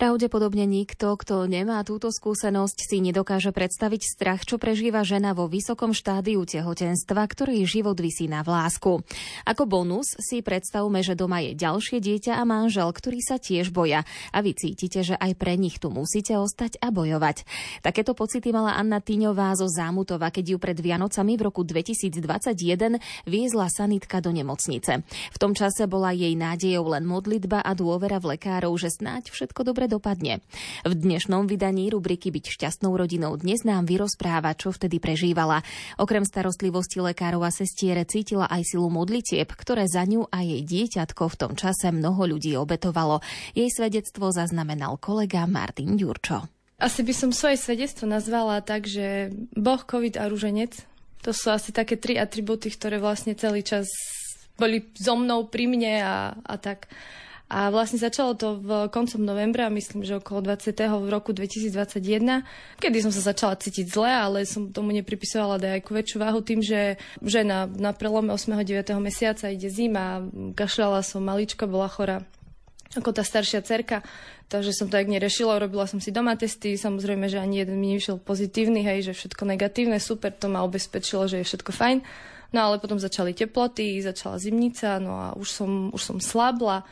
Pravdepodobne nikto, kto nemá túto skúsenosť, si nedokáže predstaviť strach, čo prežíva žena vo vysokom štádiu tehotenstva, ktorý život vysí na vlásku. Ako bonus si predstavme, že doma je ďalšie dieťa a manžel, ktorí sa tiež boja a vy cítite, že aj pre nich tu musíte ostať a bojovať. Takéto pocity mala Anna Týňová zo Zámutova, keď ju pred Vianocami v roku 2021 viezla sanitka do nemocnice. V tom čase bola jej nádejou len modlitba a dôvera v lekárov, že snáď všetko dobre dopadne. V dnešnom vydaní rubriky Byť šťastnou rodinou dnes nám vyrozpráva, čo vtedy prežívala. Okrem starostlivosti lekárov a sestiere cítila aj silu modlitieb, ktoré za ňu a jej dieťatko v tom čase mnoho ľudí obetovalo. Jej svedectvo zaznamenal kolega Martin Ďurčo. Asi by som svoje svedectvo nazvala tak, že Boh, COVID a rúženec, to sú asi také tri atributy, ktoré vlastne celý čas boli so mnou pri mne a, a tak. A vlastne začalo to v koncom novembra, myslím, že okolo 20. v roku 2021, kedy som sa začala cítiť zle, ale som tomu nepripisovala nejakú väčšiu váhu tým, že žena na prelome 8. 9. mesiaca ide zima, kašľala som, malička bola chora ako tá staršia cerka, takže som to jak nerešila, robila som si doma testy, samozrejme, že ani jeden mi nevyšiel pozitívny, hej, že všetko negatívne, super, to ma ubezpečilo, že je všetko fajn. No ale potom začali teploty, začala zimnica, no a už som, už som slabla,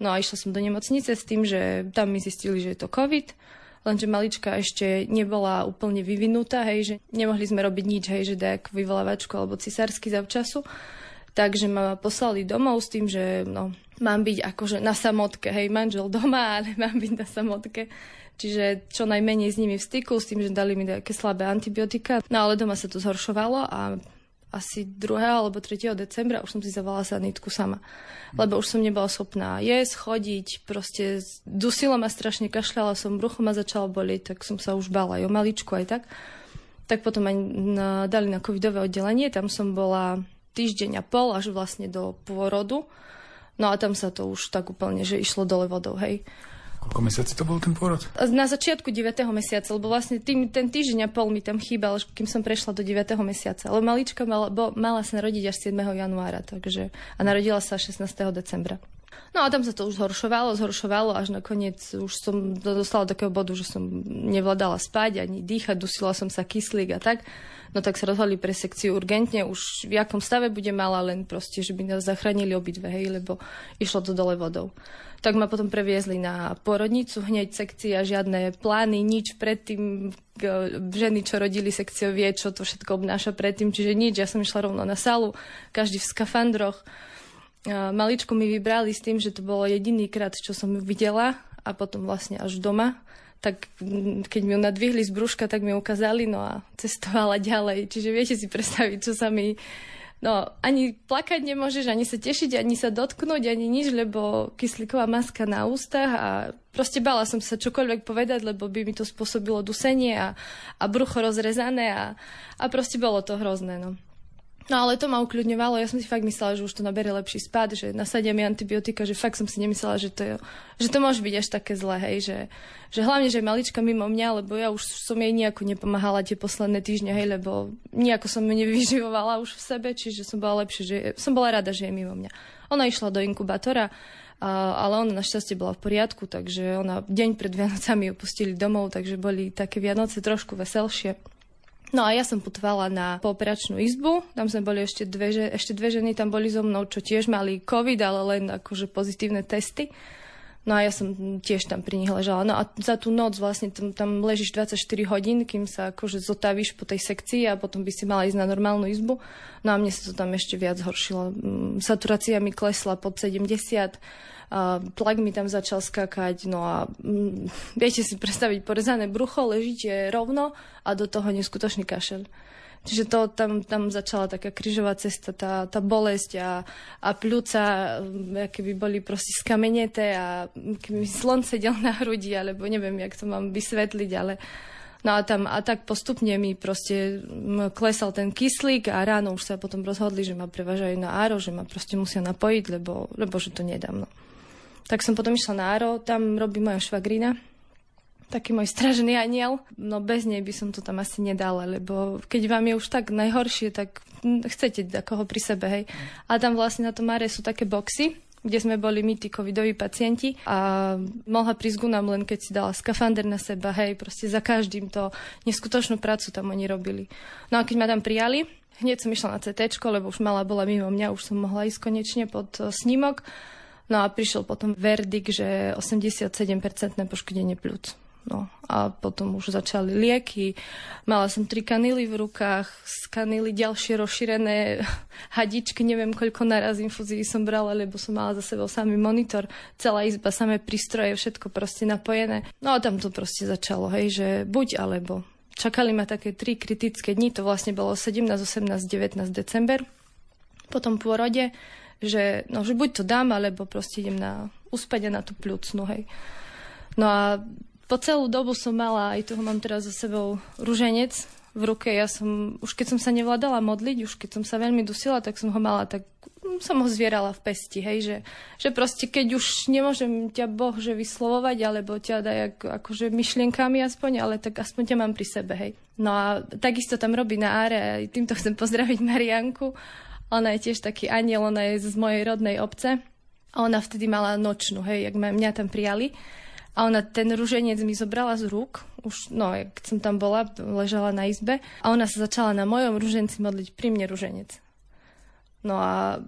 No a išla som do nemocnice s tým, že tam mi zistili, že je to COVID, lenže malička ešte nebola úplne vyvinutá, hej, že nemohli sme robiť nič, hej, že dajak vyvolávačku alebo cisársky zavčasu. Takže ma poslali domov s tým, že no, mám byť akože na samotke, hej, manžel doma, ale mám byť na samotke. Čiže čo najmenej s nimi v styku, s tým, že dali mi také slabé antibiotika. No ale doma sa to zhoršovalo a asi 2. alebo 3. decembra už som si zavolala sanitku sama. Lebo už som nebola schopná jesť, chodiť, proste dusilo ma strašne, kašľala som, brucho ma začalo bolieť, tak som sa už bala aj o maličku aj tak. Tak potom aj na, dali na covidové oddelenie, tam som bola týždeň a pol až vlastne do pôrodu. No a tam sa to už tak úplne, že išlo dole vodou, hej. Koľko mesiaci to bol ten pôrod? Na začiatku 9. mesiaca, lebo vlastne tým, ten týždeň a pol mi tam chýbal, kým som prešla do 9. mesiaca. Lebo malička mala, bo, mala sa narodiť až 7. januára, takže, a narodila sa 16. decembra. No a tam sa to už zhoršovalo, zhoršovalo, až nakoniec už som dostala do takého bodu, že som nevládala spať ani dýchať, dusila som sa kyslík a tak. No tak sa rozhodli pre sekciu urgentne, už v akom stave bude mala, len proste, že by nás zachránili obidve, hej, lebo išlo to dole vodou. Tak ma potom previezli na porodnicu, hneď sekcia, žiadne plány, nič predtým. Ženy, čo rodili sekciou, vie, čo to všetko obnáša predtým, čiže nič. Ja som išla rovno na salu, každý v skafandroch. Maličku mi vybrali s tým, že to bolo jediný krát, čo som ju videla a potom vlastne až doma tak keď mi ju nadvihli z brúška, tak mi ukázali, no a cestovala ďalej. Čiže viete si predstaviť, čo sa mi No, ani plakať nemôžeš, ani sa tešiť, ani sa dotknúť, ani nič, lebo kyslíková maska na ústach a proste bala som sa čokoľvek povedať, lebo by mi to spôsobilo dusenie a, a brucho rozrezané a, a proste bolo to hrozné, no. No ale to ma ukľudňovalo, ja som si fakt myslela, že už to nabere lepší spad, že nasadia mi antibiotika, že fakt som si nemyslela, že to, je, že to môže byť až také zlé, hej, že, že hlavne, že je malička mimo mňa, lebo ja už som jej nejako nepomáhala tie posledné týždne, hej, lebo nejako som ju nevyživovala už v sebe, čiže som bola lepšie, že som bola rada, že je mimo mňa. Ona išla do inkubátora, a, ale ona našťastie bola v poriadku, takže ona deň pred Vianocami ju pustili domov, takže boli také Vianoce trošku veselšie. No a ja som putovala na pooperačnú izbu, tam sme boli ešte dve, ešte dve ženy, tam boli so mnou, čo tiež mali COVID, ale len akože pozitívne testy. No a ja som tiež tam pri nich ležala. No a za tú noc vlastne tam, tam ležíš 24 hodín, kým sa akože zotavíš po tej sekcii a potom by si mala ísť na normálnu izbu. No a mne sa to tam ešte viac horšilo. Mm, saturácia mi klesla pod 70 a tlak mi tam začal skakať, no a m, mm, viete si predstaviť porezané brucho, ležíte rovno a do toho neskutočný kašel. Čiže to tam, tam začala taká kryžová cesta, tá, tá bolesť a, a pľúca, mm, keby boli proste skameneté a keby slon sedel na hrudi, alebo neviem, jak to mám vysvetliť, ale No a tam a tak postupne mi proste klesal ten kyslík a ráno už sa potom rozhodli, že ma prevážajú na áro, že ma proste musia napojiť, lebo, lebo že to nedám. No tak som potom išla na Aro, tam robí moja švagrina. Taký môj stražený aniel. No bez nej by som to tam asi nedala, lebo keď vám je už tak najhoršie, tak chcete takoho pri sebe, hej. A tam vlastne na tom Mare sú také boxy, kde sme boli my, tí covidoví pacienti a mohla prísť nám len keď si dala skafander na seba, hej, proste za každým to neskutočnú prácu tam oni robili. No a keď ma tam prijali, hneď som išla na CT, lebo už mala bola mimo mňa, už som mohla ísť konečne pod e, snímok. No a prišiel potom verdik, že 87% poškodenie pľúc. No a potom už začali lieky. Mala som tri kanily v rukách, z kanily ďalšie rozšírené hadičky, neviem koľko naraz infúzií som brala, lebo som mala za sebou samý monitor, celá izba, samé prístroje, všetko proste napojené. No a tam to proste začalo, hej, že buď alebo. Čakali ma také tri kritické dni, to vlastne bolo 17, 18, 19 december. Po tom pôrode, že, no, že buď to dám, alebo proste idem na úspede na tú pľúcnu, hej. No a po celú dobu som mala, aj toho mám teraz za sebou, ruženec v ruke. Ja som, už keď som sa nevládala modliť, už keď som sa veľmi dusila, tak som ho mala tak hm, som ho zvierala v pesti, hej, že, že proste keď už nemôžem ťa Boh že vyslovovať, alebo ťa daj ako, akože myšlienkami aspoň, ale tak aspoň ťa mám pri sebe, hej. No a takisto tam robí na áre, týmto chcem pozdraviť Marianku. Ona je tiež taký aniel, ona je z mojej rodnej obce. A ona vtedy mala nočnú, hej, jak mňa tam prijali. A ona ten ruženec mi zobrala z rúk, už, no, keď som tam bola, ležala na izbe. A ona sa začala na mojom ruženci modliť pri mne ruženec. No a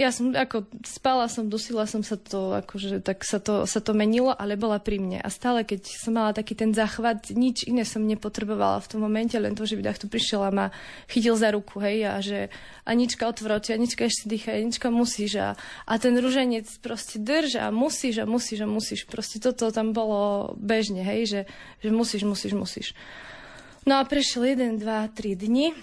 ja som ako spala som, dusila som sa to, akože tak sa to, sa to menilo, ale bola pri mne. A stále, keď som mala taký ten záchvat, nič iné som nepotrebovala v tom momente, len to, že by takto prišiel a ma chytil za ruku, hej, a že Anička otvor oči, Anička ešte dýchaj, Anička musíš a, a ten ruženec proste drž a musíš a musíš a musíš. Proste toto tam bolo bežne, hej, že, že musíš, musíš, musíš. No a prešiel jeden, dva, tri dni.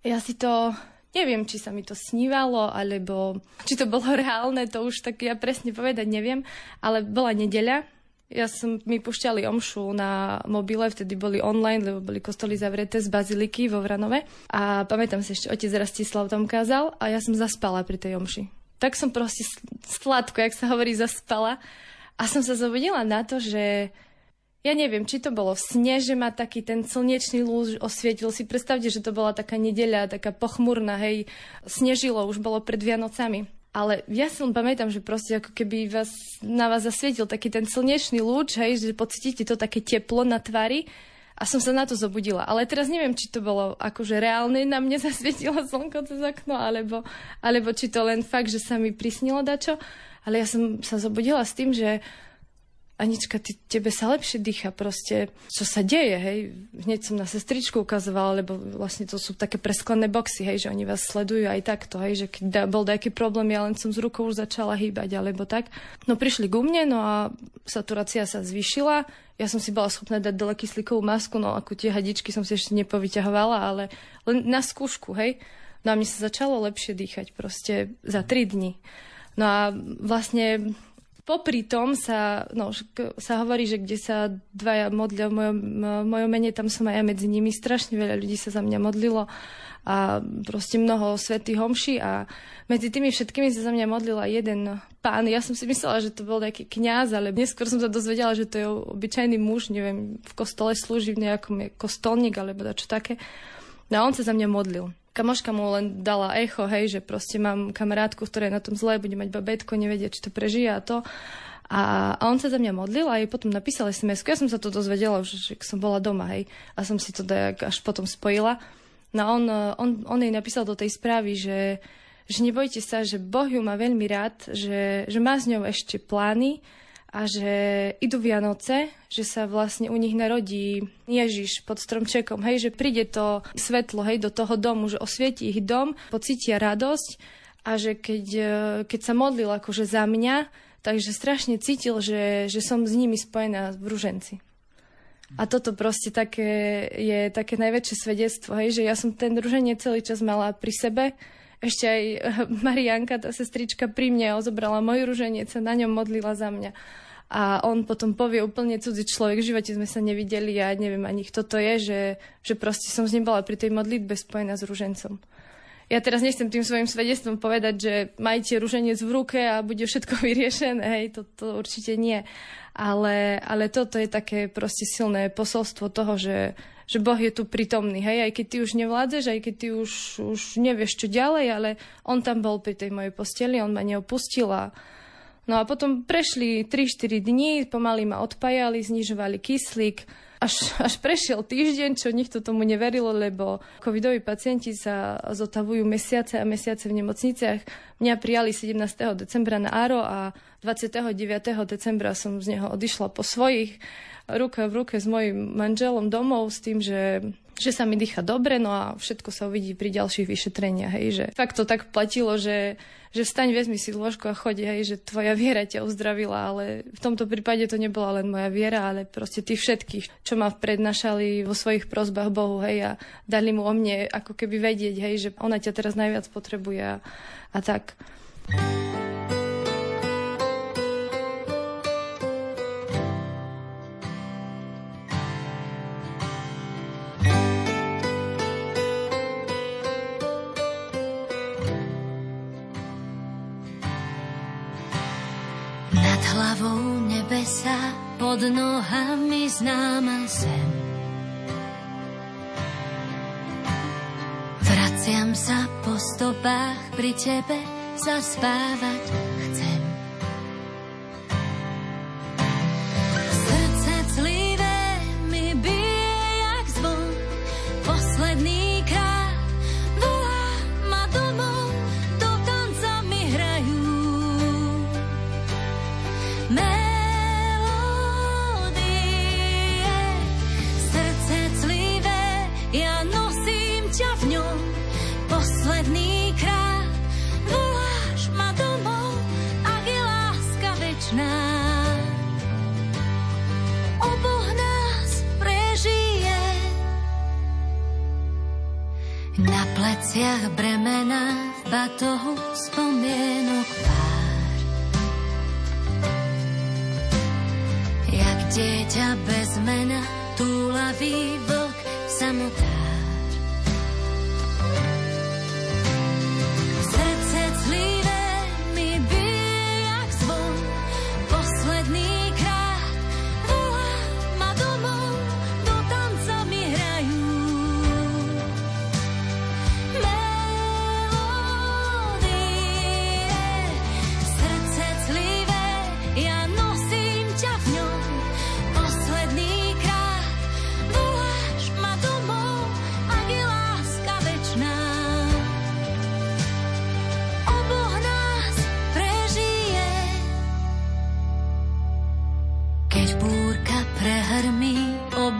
Ja si to Neviem, či sa mi to snívalo, alebo či to bolo reálne, to už tak ja presne povedať neviem, ale bola nedeľa, ja som, mi pušťali omšu na mobile, vtedy boli online, lebo boli kostoly zavreté z baziliky vo Vranove. A pamätám si ešte, otec Rastislav tam kázal a ja som zaspala pri tej omši. Tak som proste sladko, jak sa hovorí, zaspala. A som sa zobudila na to, že ja neviem, či to bolo v sne, že ma taký ten slnečný lúž osvietil. Si predstavte, že to bola taká nedeľa, taká pochmurná, hej, snežilo, už bolo pred Vianocami. Ale ja si len pamätám, že proste ako keby vás, na vás zasvietil taký ten slnečný lúč, hej, že pocítite to také teplo na tvári a som sa na to zobudila. Ale teraz neviem, či to bolo akože reálne, na mne zasvietilo slnko cez okno, alebo, alebo či to len fakt, že sa mi prisnilo dačo. Ale ja som sa zobudila s tým, že Anička, ty, tebe sa lepšie dýcha, proste, čo sa deje, hej. Hneď som na sestričku ukazovala, lebo vlastne to sú také presklené boxy, hej, že oni vás sledujú aj takto, hej, že keď bol nejaký problém, ja len som z rukou už začala hýbať, alebo tak. No prišli ku mne, no a saturácia sa zvýšila, ja som si bola schopná dať dole kyslíkovú masku, no ako tie hadičky som si ešte nepovyťahovala, ale len na skúšku, hej. No a mne sa začalo lepšie dýchať proste za tri dni. No a vlastne Popri tom sa, no, sa hovorí, že kde sa dvaja modlia v mojom, mojom mene, tam som aj ja medzi nimi. Strašne veľa ľudí sa za mňa modlilo a proste mnoho svetých homší a medzi tými všetkými sa za mňa modlila jeden pán. Ja som si myslela, že to bol nejaký kňaz, ale neskôr som sa dozvedela, že to je obyčajný muž, neviem, v kostole slúži v nejakom kostolník alebo čo také. No a on sa za mňa modlil kamoška mu len dala echo, hej, že proste mám kamarátku, ktorá je na tom zle, bude mať babetko, nevedie, či to prežije a to. A, a on sa za mňa modlil a jej potom napísal sms Ja som sa to dozvedela už, že som bola doma, hej. A som si to až potom spojila. No on, on, on jej napísal do tej správy, že, že nebojte sa, že Boh ju má veľmi rád, že, že má s ňou ešte plány, a že idú Vianoce, že sa vlastne u nich narodí Ježiš pod stromčekom, hej, že príde to svetlo, hej, do toho domu, že osvieti ich dom, pocítia radosť a že keď, e, keď sa modlil akože za mňa, takže strašne cítil, že, že som s nimi spojená v ruženci. A toto proste také, je také najväčšie svedectvo, hej, že ja som ten ruženie celý čas mala pri sebe, ešte aj Marianka, tá sestrička pri mne ozobrala môj ruženec a na ňom modlila za mňa a on potom povie úplne cudzí človek, v živote sme sa nevideli a ja neviem ani kto to je, že, že proste som ním bola pri tej modlitbe spojená s ružencom. ja teraz nechcem tým svojim svedectvom povedať, že majte ruženec v ruke a bude všetko vyriešené, hej, to, to určite nie. Ale, ale toto je také proste silné posolstvo toho, že, že Boh je tu prítomný, hej, aj keď ty už nevládzeš, aj keď ty už, už nevieš čo ďalej, ale on tam bol pri tej mojej posteli, on ma neopustil a No a potom prešli 3-4 dní, pomaly ma odpájali, znižovali kyslík, až, až prešiel týždeň, čo nikto tomu neverilo, lebo covidoví pacienti sa zotavujú mesiace a mesiace v nemocniciach. Mňa prijali 17. decembra na ARO a 29. decembra som z neho odišla po svojich ruka v ruke s mojim manželom domov s tým, že že sa mi dýcha dobre, no a všetko sa uvidí pri ďalších vyšetreniach, hej, že fakt to tak platilo, že, že vstaň, vezmi si lôžko a chodí, hej, že tvoja viera ťa uzdravila, ale v tomto prípade to nebola len moja viera, ale proste tí všetkých, čo ma prednášali vo svojich prozbách Bohu, hej, a dali mu o mne ako keby vedieť, hej, že ona ťa teraz najviac potrebuje a, a tak. Pod nohami známa zem. Vraciam sa po stopách pri tebe, zaspávať chcem. Dieťa bez mena, túlavý vlk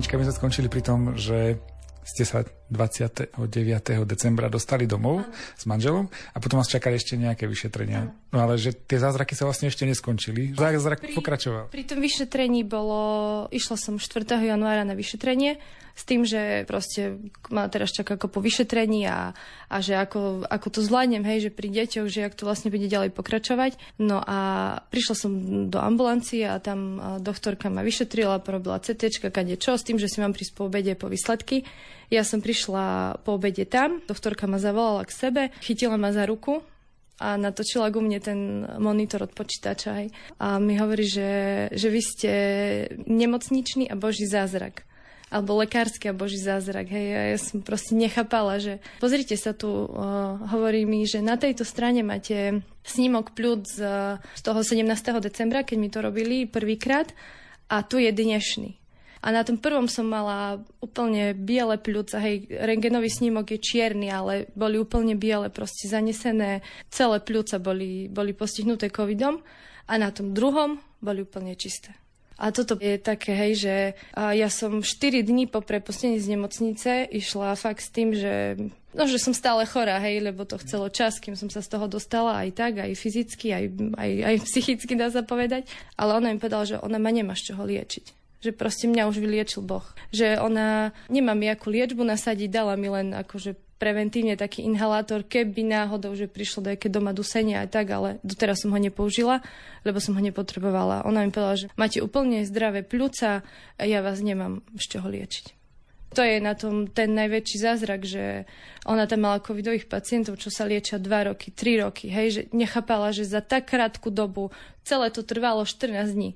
Anička, my sme skončili pri tom, že ste sa 29. decembra dostali domov ano. s manželom a potom vás čakali ešte nejaké vyšetrenia. Ano. No ale že tie zázraky sa vlastne ešte neskončili. Zázrak pri, pokračoval. Pri tom vyšetrení bolo, išla som 4. januára na vyšetrenie, s tým, že proste ma teraz čaká ako po vyšetrení a, a že ako, ako to zvládnem, hej, že pri deťoch, že ak to vlastne bude ďalej pokračovať. No a prišla som do ambulancie a tam doktorka ma vyšetrila, porobila CT, kade čo, s tým, že si mám prísť po obede po výsledky. Ja som prišla po obede tam, doktorka ma zavolala k sebe, chytila ma za ruku a natočila ku mne ten monitor od počítača. Hej. A mi hovorí, že, že vy ste nemocničný a boží zázrak alebo lekársky a boží zázrak. Hej. A ja som proste nechápala, že pozrite sa tu, uh, hovorí mi, že na tejto strane máte snímok pľúc z, z toho 17. decembra, keď mi to robili prvýkrát a tu je dnešný. A na tom prvom som mala úplne biele pľúca, hej, rengenový snímok je čierny, ale boli úplne biele, proste zanesené, celé pľúca boli, boli postihnuté covidom a na tom druhom boli úplne čisté. A toto je také, hej, že ja som 4 dní po prepustení z nemocnice išla fakt s tým, že No, že som stále chorá, hej, lebo to chcelo čas, kým som sa z toho dostala aj tak, aj fyzicky, aj, aj, aj psychicky, dá sa povedať. Ale ona mi povedala, že ona ma nemá z čoho liečiť že proste mňa už vyliečil Boh. Že ona nemá mi akú liečbu nasadiť, dala mi len akože preventívne taký inhalátor, keby náhodou, že prišlo do doma dusenia a tak, ale doteraz som ho nepoužila, lebo som ho nepotrebovala. Ona mi povedala, že máte úplne zdravé pľúca ja vás nemám z čoho liečiť. To je na tom ten najväčší zázrak, že ona tam mala covidových pacientov, čo sa liečia 2 roky, 3 roky, hej, že nechápala, že za tak krátku dobu celé to trvalo 14 dní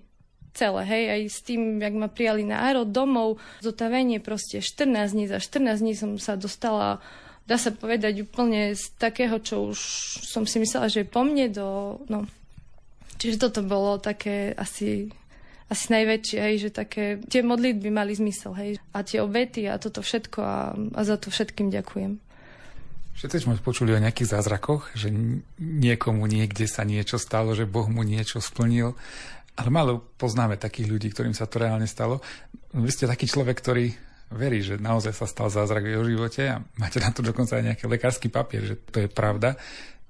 celé, hej, aj s tým, jak ma prijali na aero domov, zotavenie proste 14 dní, za 14 dní som sa dostala dá sa povedať úplne z takého, čo už som si myslela, že je po mne do, no. Čiže toto bolo také asi asi najväčšie, hej, že také, tie modlitby mali zmysel, hej, a tie obety a toto všetko a, a za to všetkým ďakujem. Všetci sme počuli o nejakých zázrakoch, že niekomu niekde sa niečo stalo, že Boh mu niečo splnil. Ale málo poznáme takých ľudí, ktorým sa to reálne stalo. Vy ste taký človek, ktorý verí, že naozaj sa stal zázrak v jeho živote a máte na to dokonca aj nejaký lekársky papier, že to je pravda.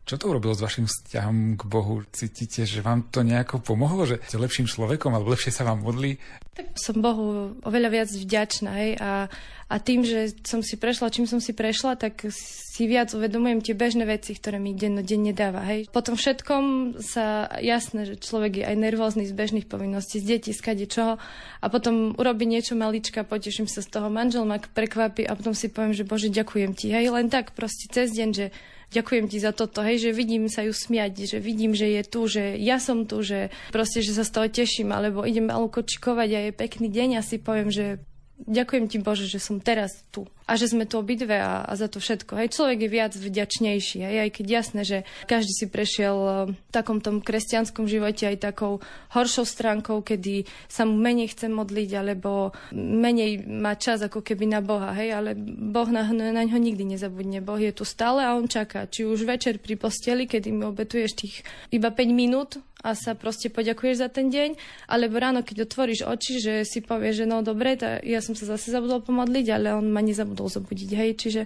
Čo to urobilo s vašim vzťahom k Bohu? Cítite, že vám to nejako pomohlo, že ste lepším človekom alebo lepšie sa vám modlí? Tak som Bohu oveľa viac vďačná hej? A, a tým, že som si prešla, čím som si prešla, tak si viac uvedomujem tie bežné veci, ktoré mi dennodenne dáva. Hej? Po všetkom sa jasné, že človek je aj nervózny z bežných povinností, z detí, z kade čoho a potom urobí niečo malička, poteším sa z toho, manžel ma prekvapí a potom si poviem, že Bože, ďakujem ti. Hej? Len tak proste cez deň, že ďakujem ti za toto, hej, že vidím sa ju smiať, že vidím, že je tu, že ja som tu, že proste, že sa z toho teším, alebo idem malú kočikovať a je pekný deň a si poviem, že ďakujem ti Bože, že som teraz tu a že sme tu obidve a, a za to všetko. Hej, človek je viac vďačnejší, hej, aj keď jasné, že každý si prešiel e, v takom tom kresťanskom živote aj takou horšou stránkou, kedy sa mu menej chce modliť, alebo menej má čas ako keby na Boha, hej, ale Boh na, na ňo nikdy nezabudne. Boh je tu stále a on čaká. Či už večer pri posteli, kedy mi obetuješ tých iba 5 minút a sa proste poďakuješ za ten deň, alebo ráno, keď otvoríš oči, že si povieš, že no dobre, ja som sa zase zabudol pomodliť, ale on ma nezabudol zabudol zobudiť, hej, čiže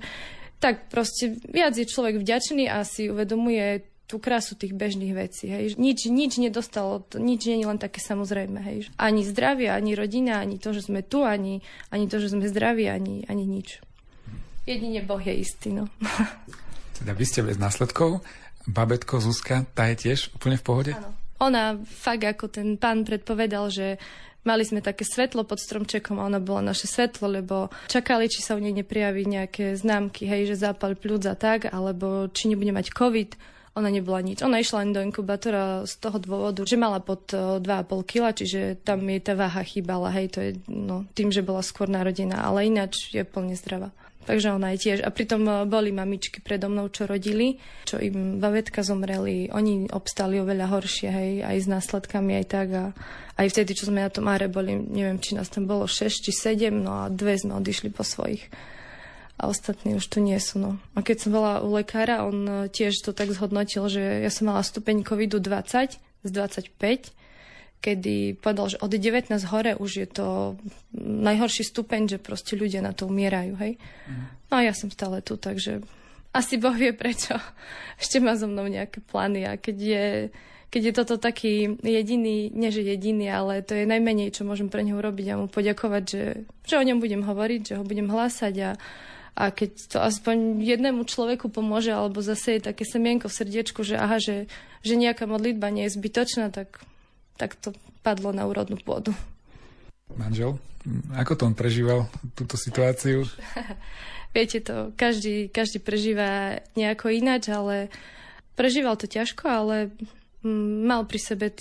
tak proste viac je človek vďačný a si uvedomuje tú krásu tých bežných vecí. Hej. Nič, nič nedostalo, nič nie je len také samozrejme. Hej. Ani zdravie, ani rodina, ani to, že sme tu, ani, ani to, že sme zdraví, ani, ani nič. Jedine Boh je istý. No. Teda vy ste bez následkov. Babetko Zuzka, tá je tiež úplne v pohode? Áno. Ona fakt, ako ten pán predpovedal, že Mali sme také svetlo pod stromčekom a ona bola naše svetlo, lebo čakali, či sa u nej neprijaví nejaké známky, hej, že zápal pľúc a tak, alebo či nebude mať COVID. Ona nebola nič. Ona išla len do inkubátora z toho dôvodu, že mala pod 2,5 kg, čiže tam jej tá váha chýbala, hej, to je no, tým, že bola skôr narodená, ale ináč je plne zdravá. Takže ona je tiež. A pritom e, boli mamičky predo mnou, čo rodili, čo im bavetka zomreli. Oni obstali oveľa horšie, hej, aj s následkami, aj tak. A aj vtedy, čo sme na tom áre boli, neviem, či nás tam bolo 6 či 7, no a dve sme odišli po svojich. A ostatní už tu nie sú. No. A keď som bola u lekára, on e, tiež to tak zhodnotil, že ja som mala stupeň covidu 20 z 25 kedy povedal, že od 19 hore už je to najhorší stupeň, že proste ľudia na to umierajú, hej. Mm. No a ja som stále tu, takže... Asi Boh vie prečo. Ešte má so mnou nejaké plány a keď je, keď je toto taký jediný, nie že jediný, ale to je najmenej, čo môžem pre neho urobiť a mu poďakovať, že, že o ňom budem hovoriť, že ho budem hlásať a, a keď to aspoň jednému človeku pomôže alebo zase je také semienko v srdiečku, že aha, že, že nejaká modlitba nie je zbytočná, tak, tak to padlo na úrodnú pôdu. Manžel, ako to on prežíval túto situáciu? Viete to, každý, každý prežíva nejako ináč, ale prežíval to ťažko, ale mm, mal pri sebe e,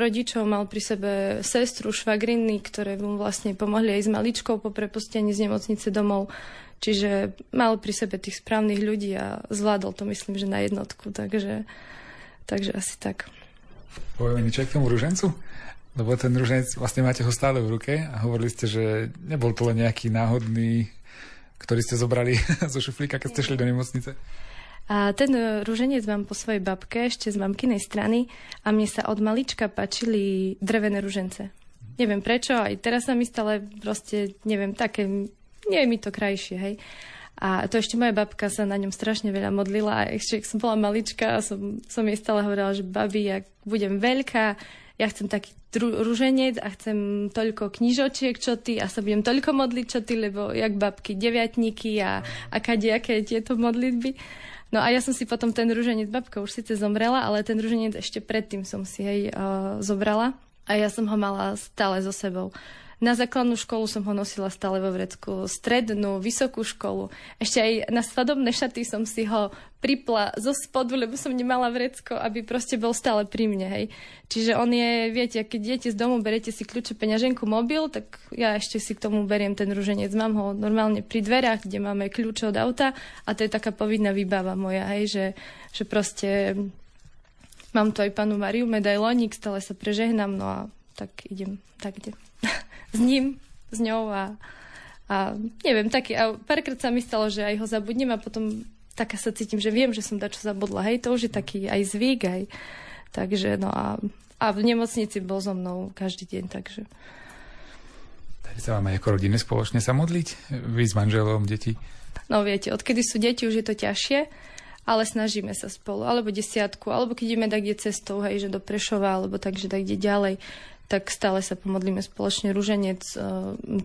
rodičov, mal pri sebe sestru, švagriny, ktoré mu vlastne pomohli aj s maličkou po prepustení z nemocnice domov. Čiže mal pri sebe tých správnych ľudí a zvládol to, myslím, že na jednotku. Takže, takže asi tak. Povieme niečo k tomu ružencu? Lebo ten ruženec, vlastne máte ho stále v ruke a hovorili ste, že nebol to len nejaký náhodný ktorý ste zobrali zo šuflíka, keď ste šli do nemocnice? A ten rúženec mám po svojej babke ešte z mamkinej strany a mne sa od malička páčili drevené rúžence. Neviem prečo, aj teraz sa mi stále proste, neviem, také, nie je mi to krajšie, hej. A to ešte moja babka sa na ňom strašne veľa modlila a ešte, keď som bola malička, som, som jej stále hovorila, že babi, ak budem veľká, ja chcem taký rúženec a chcem toľko knižočiek, čo ty a sa budem toľko modliť, čo ty, lebo jak babky deviatníky a, a kadejaké tieto modlitby. No a ja som si potom ten rúženec, babka už síce zomrela, ale ten rúženec ešte predtým som si jej uh, zobrala a ja som ho mala stále so sebou. Na základnú školu som ho nosila stále vo vrecku, strednú, vysokú školu. Ešte aj na svadobné šaty som si ho pripla zo spodu, lebo som nemala vrecko, aby proste bol stále pri mne, hej. Čiže on je, viete, keď idete z domu, berete si kľúče, peňaženku, mobil, tak ja ešte si k tomu beriem ten ruženec. Mám ho normálne pri dverách, kde máme kľúče od auta a to je taká povinná výbava moja, hej, že, že proste mám to aj panu Mariu, medailónik, stále sa prežehnám, no a tak idem tak, kde s ním, s ňou a, a neviem, taký, a párkrát sa mi stalo, že aj ho zabudnem a potom taká sa cítim, že viem, že som dačo zabudla. Hej, to už je taký aj zvyk, aj. Takže, no a, a v nemocnici bol so mnou každý deň, takže... Tady sa vám aj ako rodine spoločne sa modliť? Vy s manželom, deti? No viete, odkedy sú deti, už je to ťažšie, ale snažíme sa spolu, alebo desiatku, alebo keď ideme tak kde cestou, hej, že do Prešova, alebo takže tak kde ďalej, tak stále sa pomodlíme spoločne ruženec. E,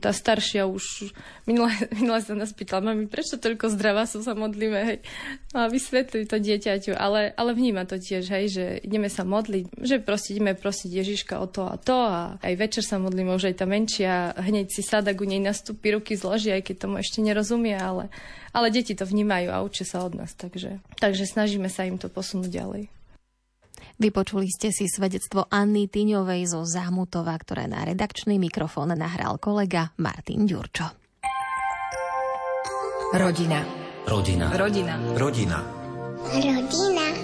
tá staršia už minule, minule sa nás pýtala, mami, prečo toľko zdravá sú sa modlíme, hej. No a vysvetli to dieťaťu, ale, ale vníma to tiež, hej, že ideme sa modliť, že proste ideme prosiť Ježiška o to a to a aj večer sa modlíme, už aj tá menšia hneď si sada ku nej nastúpi, ruky zloží, aj keď tomu ešte nerozumie, ale, ale deti to vnímajú a učia sa od nás, takže, takže snažíme sa im to posunúť ďalej. Vypočuli ste si svedectvo Anny Tyňovej zo Zámutova, ktoré na redakčný mikrofón nahral kolega Martin Ďurčo. Rodina. Rodina. Rodina. Rodina. Rodina.